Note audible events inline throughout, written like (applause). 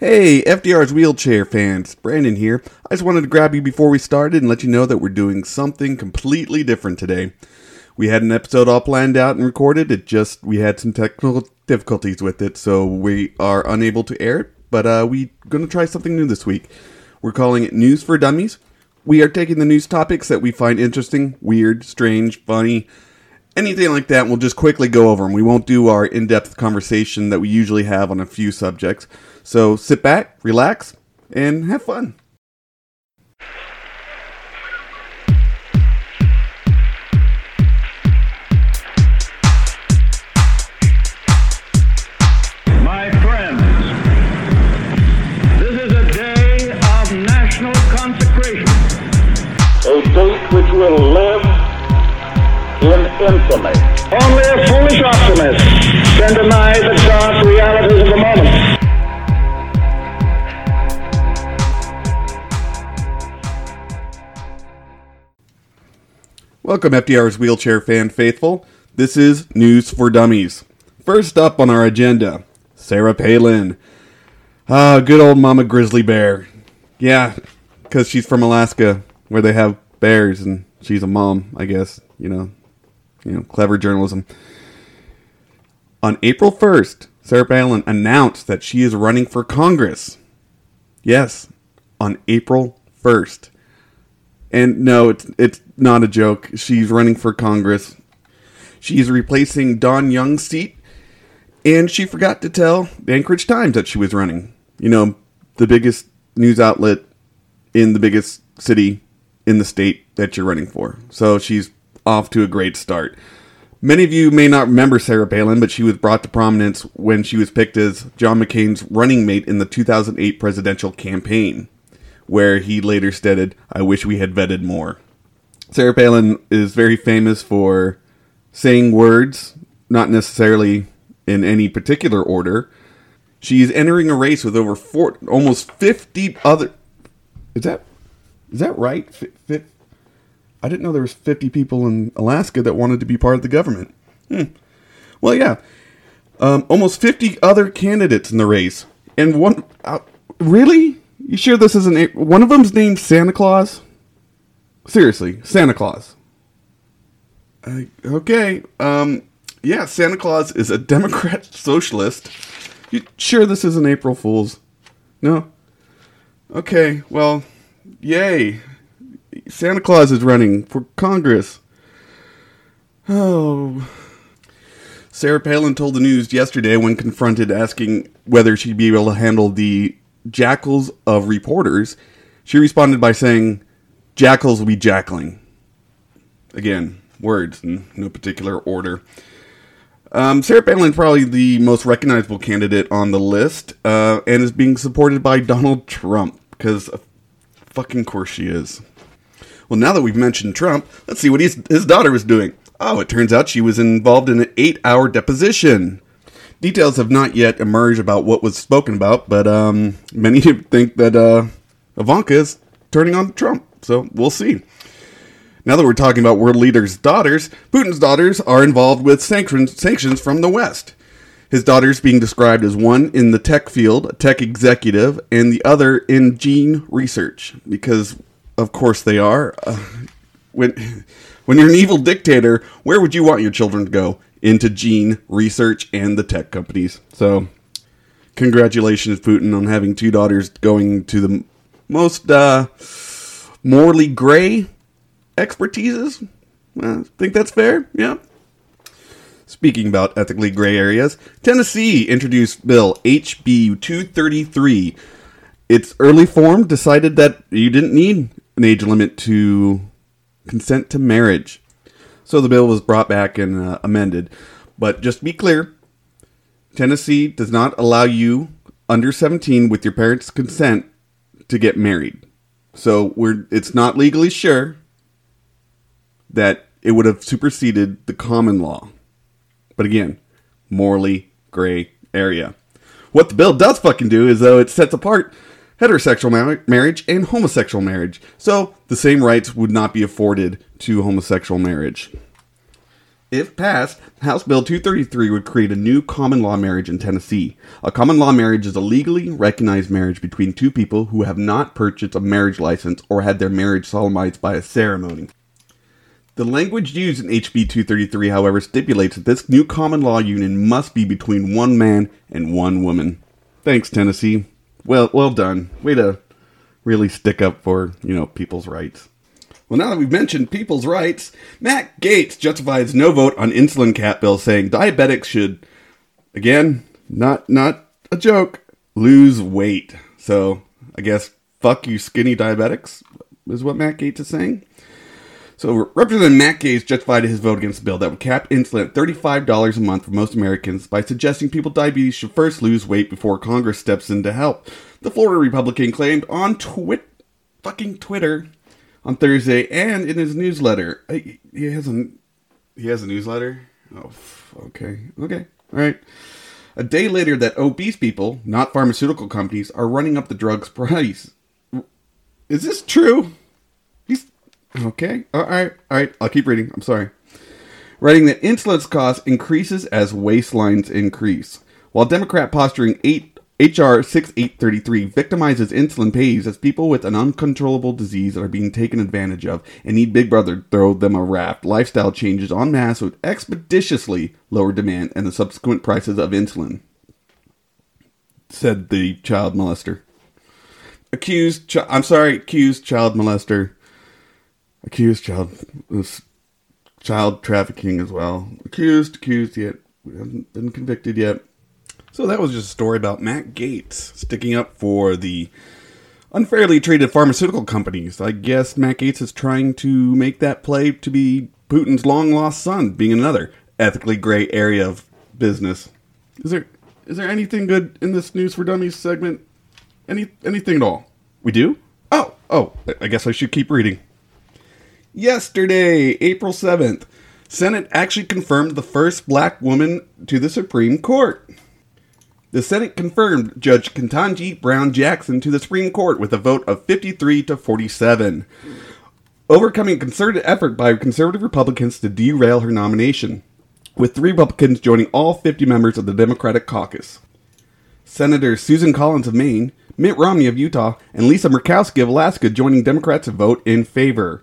Hey, FDR's wheelchair fans, Brandon here. I just wanted to grab you before we started and let you know that we're doing something completely different today. We had an episode all planned out and recorded, it just, we had some technical difficulties with it, so we are unable to air it, but uh, we're gonna try something new this week. We're calling it News for Dummies. We are taking the news topics that we find interesting, weird, strange, funny, anything like that, we'll just quickly go over them. We won't do our in depth conversation that we usually have on a few subjects. So sit back, relax, and have fun. My friends, this is a day of national consecration. a date which will live in infamy. Only a foolish optimist can deny the dark realities of the moment. Welcome, FDR's wheelchair fan faithful. This is News for Dummies. First up on our agenda, Sarah Palin. Ah, good old Mama Grizzly Bear. Yeah, because she's from Alaska, where they have bears, and she's a mom, I guess. You know, you know, clever journalism. On April 1st, Sarah Palin announced that she is running for Congress. Yes, on April 1st. And no, it's it's not a joke. She's running for Congress. She's replacing Don Young's seat, and she forgot to tell the Anchorage Times that she was running. You know, the biggest news outlet in the biggest city in the state that you're running for. So she's off to a great start. Many of you may not remember Sarah Palin, but she was brought to prominence when she was picked as John McCain's running mate in the 2008 presidential campaign, where he later stated, I wish we had vetted more. Sarah Palin is very famous for saying words, not necessarily in any particular order. She's entering a race with over four, almost 50 other. Is that is that right? Fi- I didn't know there was 50 people in Alaska that wanted to be part of the government. Hmm. Well, yeah. Um, almost 50 other candidates in the race. And one. Uh, really? You sure this isn't. One of them's named Santa Claus? Seriously, Santa Claus. Okay. Um, yeah, Santa Claus is a (laughs) Democrat socialist. You sure this isn't April Fool's? No? Okay, well, yay. Santa Claus is running for Congress. Oh. Sarah Palin told the news yesterday when confronted asking whether she'd be able to handle the jackals of reporters. She responded by saying, Jackals will be jackling. Again, words in no particular order. Um, Sarah Palin is probably the most recognizable candidate on the list, uh, and is being supported by Donald Trump because, fucking course, she is. Well, now that we've mentioned Trump, let's see what his, his daughter was doing. Oh, it turns out she was involved in an eight-hour deposition. Details have not yet emerged about what was spoken about, but um, many (laughs) think that uh, Ivanka is turning on Trump. So we'll see. Now that we're talking about world leaders' daughters, Putin's daughters are involved with sanctions from the West. His daughters being described as one in the tech field, a tech executive, and the other in gene research, because of course they are. Uh, when when you're an evil dictator, where would you want your children to go? Into gene research and the tech companies. So, congratulations, Putin, on having two daughters going to the most uh, morally gray expertises. I think that's fair? Yeah. Speaking about ethically gray areas, Tennessee introduced Bill HB 233. Its early form decided that you didn't need an age limit to consent to marriage. So the bill was brought back and uh, amended. But just to be clear, Tennessee does not allow you under 17 with your parents' consent to get married. So we're it's not legally sure that it would have superseded the common law. But again, morally gray area. What the bill does fucking do is though it sets apart heterosexual mar- marriage and homosexual marriage. So the same rights would not be afforded to homosexual marriage. If passed, House Bill 233 would create a new common law marriage in Tennessee. A common law marriage is a legally recognized marriage between two people who have not purchased a marriage license or had their marriage solemnized by a ceremony. The language used in HB 233, however, stipulates that this new common law union must be between one man and one woman. Thanks, Tennessee. Well, well done. Way to really stick up for, you know, people's rights. Well, now that we've mentioned people's rights, Matt Gaetz justifies no vote on insulin cap bill, saying diabetics should, again, not not a joke, lose weight. So I guess fuck you, skinny diabetics, is what Matt Gaetz is saying. So Representative Matt Gaetz justified his vote against the bill that would cap insulin at $35 a month for most Americans by suggesting people with diabetes should first lose weight before Congress steps in to help. The Florida Republican claimed on twit fucking Twitter on Thursday and in his newsletter. He has a he has a newsletter. Oh, okay, okay, all right. A day later, that obese people, not pharmaceutical companies, are running up the drug's price. Is this true? Okay. All right, all right. I'll keep reading. I'm sorry. Writing that insulin's cost increases as waistlines increase. While Democrat posturing eight HR 6833 victimizes insulin pays as people with an uncontrollable disease that are being taken advantage of and need Big Brother to throw them a raft. Lifestyle changes en masse would expeditiously lower demand and the subsequent prices of insulin, said the child molester. Accused, chi- I'm sorry, accused child molester. Accused child, this child trafficking as well. Accused, accused yet. We haven't been convicted yet. So that was just a story about Matt Gaetz sticking up for the unfairly treated pharmaceutical companies. I guess Matt Gaetz is trying to make that play to be Putin's long lost son, being another ethically gray area of business. Is there is there anything good in this news for dummies segment? Any anything at all? We do? Oh, oh, I guess I should keep reading. Yesterday, April 7th, Senate actually confirmed the first black woman to the Supreme Court. The Senate confirmed Judge Ketanji Brown Jackson to the Supreme Court with a vote of 53 to 47, overcoming a concerted effort by conservative Republicans to derail her nomination, with three Republicans joining all 50 members of the Democratic caucus. Senators Susan Collins of Maine, Mitt Romney of Utah, and Lisa Murkowski of Alaska joining Democrats to vote in favor.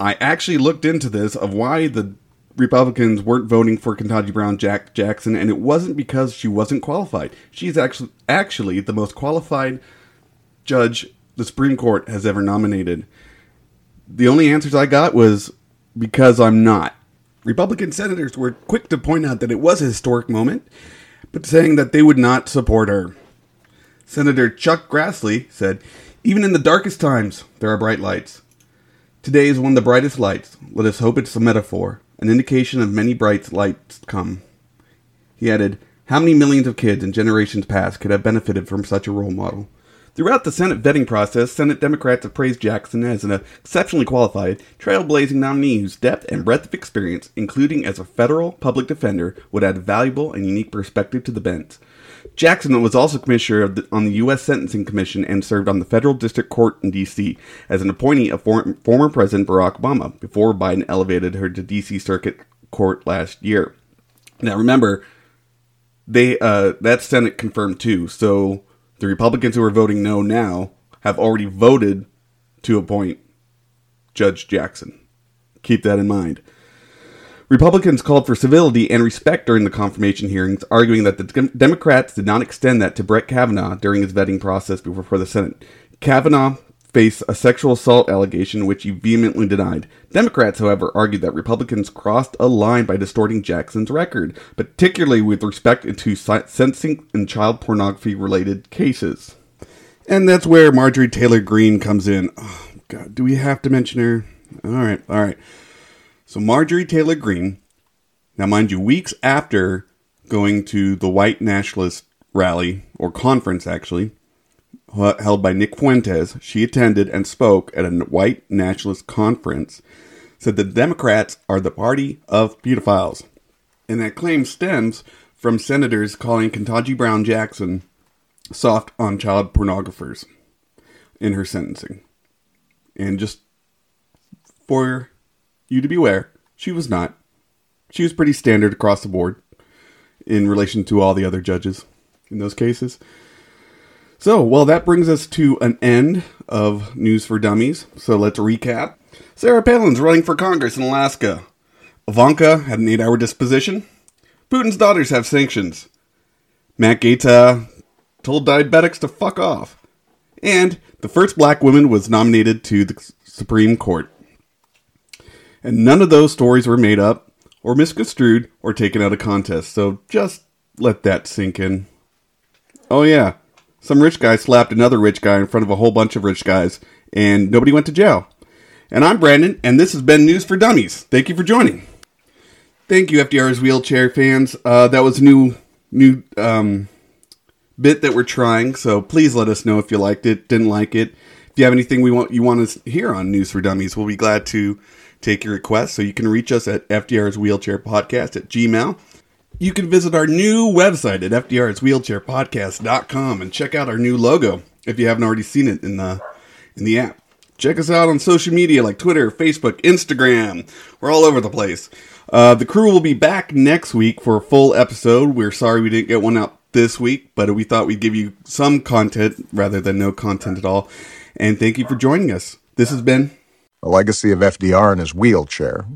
I actually looked into this of why the Republicans weren't voting for Ketanji Brown Jack Jackson, and it wasn't because she wasn't qualified. She's actually actually the most qualified judge the Supreme Court has ever nominated. The only answers I got was because I'm not. Republican senators were quick to point out that it was a historic moment, but saying that they would not support her. Senator Chuck Grassley said, Even in the darkest times, there are bright lights. Today is one of the brightest lights. Let us hope it's a metaphor an indication of many bright lights come. He added, How many millions of kids in generations past could have benefited from such a role model? Throughout the Senate vetting process, Senate Democrats have praised Jackson as an exceptionally qualified, trailblazing nominee whose depth and breadth of experience, including as a federal public defender, would add valuable and unique perspective to the bench. Jackson was also commissioner the, on the U.S. Sentencing Commission and served on the federal district court in D.C. as an appointee of for, former President Barack Obama before Biden elevated her to D.C. Circuit Court last year. Now, remember, they uh, that Senate confirmed too. So the Republicans who are voting no now have already voted to appoint Judge Jackson. Keep that in mind. Republicans called for civility and respect during the confirmation hearings, arguing that the Democrats did not extend that to Brett Kavanaugh during his vetting process before the Senate. Kavanaugh faced a sexual assault allegation, which he vehemently denied. Democrats, however, argued that Republicans crossed a line by distorting Jackson's record, particularly with respect to sentencing and child pornography related cases. And that's where Marjorie Taylor Greene comes in. Oh, God, do we have to mention her? All right, all right. So Marjorie Taylor Greene, now mind you, weeks after going to the white nationalist rally or conference actually held by Nick Fuentes, she attended and spoke at a white nationalist conference. Said the Democrats are the party of pedophiles, and that claim stems from senators calling Ketanji Brown Jackson soft on child pornographers in her sentencing. And just for you to beware, she was not. she was pretty standard across the board in relation to all the other judges in those cases. So, well, that brings us to an end of News for Dummies. So let's recap. Sarah Palin's running for Congress in Alaska. Ivanka had an eight hour disposition. Putin's daughters have sanctions. Matt Gaetz uh, told diabetics to fuck off. And the first black woman was nominated to the Supreme Court. And none of those stories were made up, or misconstrued, or taken out of context. So just let that sink in. Oh, yeah. Some rich guy slapped another rich guy in front of a whole bunch of rich guys, and nobody went to jail. And I'm Brandon, and this has been News for Dummies. Thank you for joining. Thank you, FDR's wheelchair fans. Uh, that was a new new um, bit that we're trying. So please let us know if you liked it, didn't like it. If you have anything we want you want to hear on News for Dummies, we'll be glad to take your requests. So you can reach us at FDR's Wheelchair Podcast at Gmail. You can visit our new website at FDR's and check out our new logo if you haven't already seen it in the in the app. Check us out on social media like Twitter, Facebook, Instagram. We're all over the place. Uh, the crew will be back next week for a full episode. We're sorry we didn't get one out this week, but we thought we'd give you some content rather than no content at all. And thank you for joining us. This has been A legacy of FDR in his wheelchair.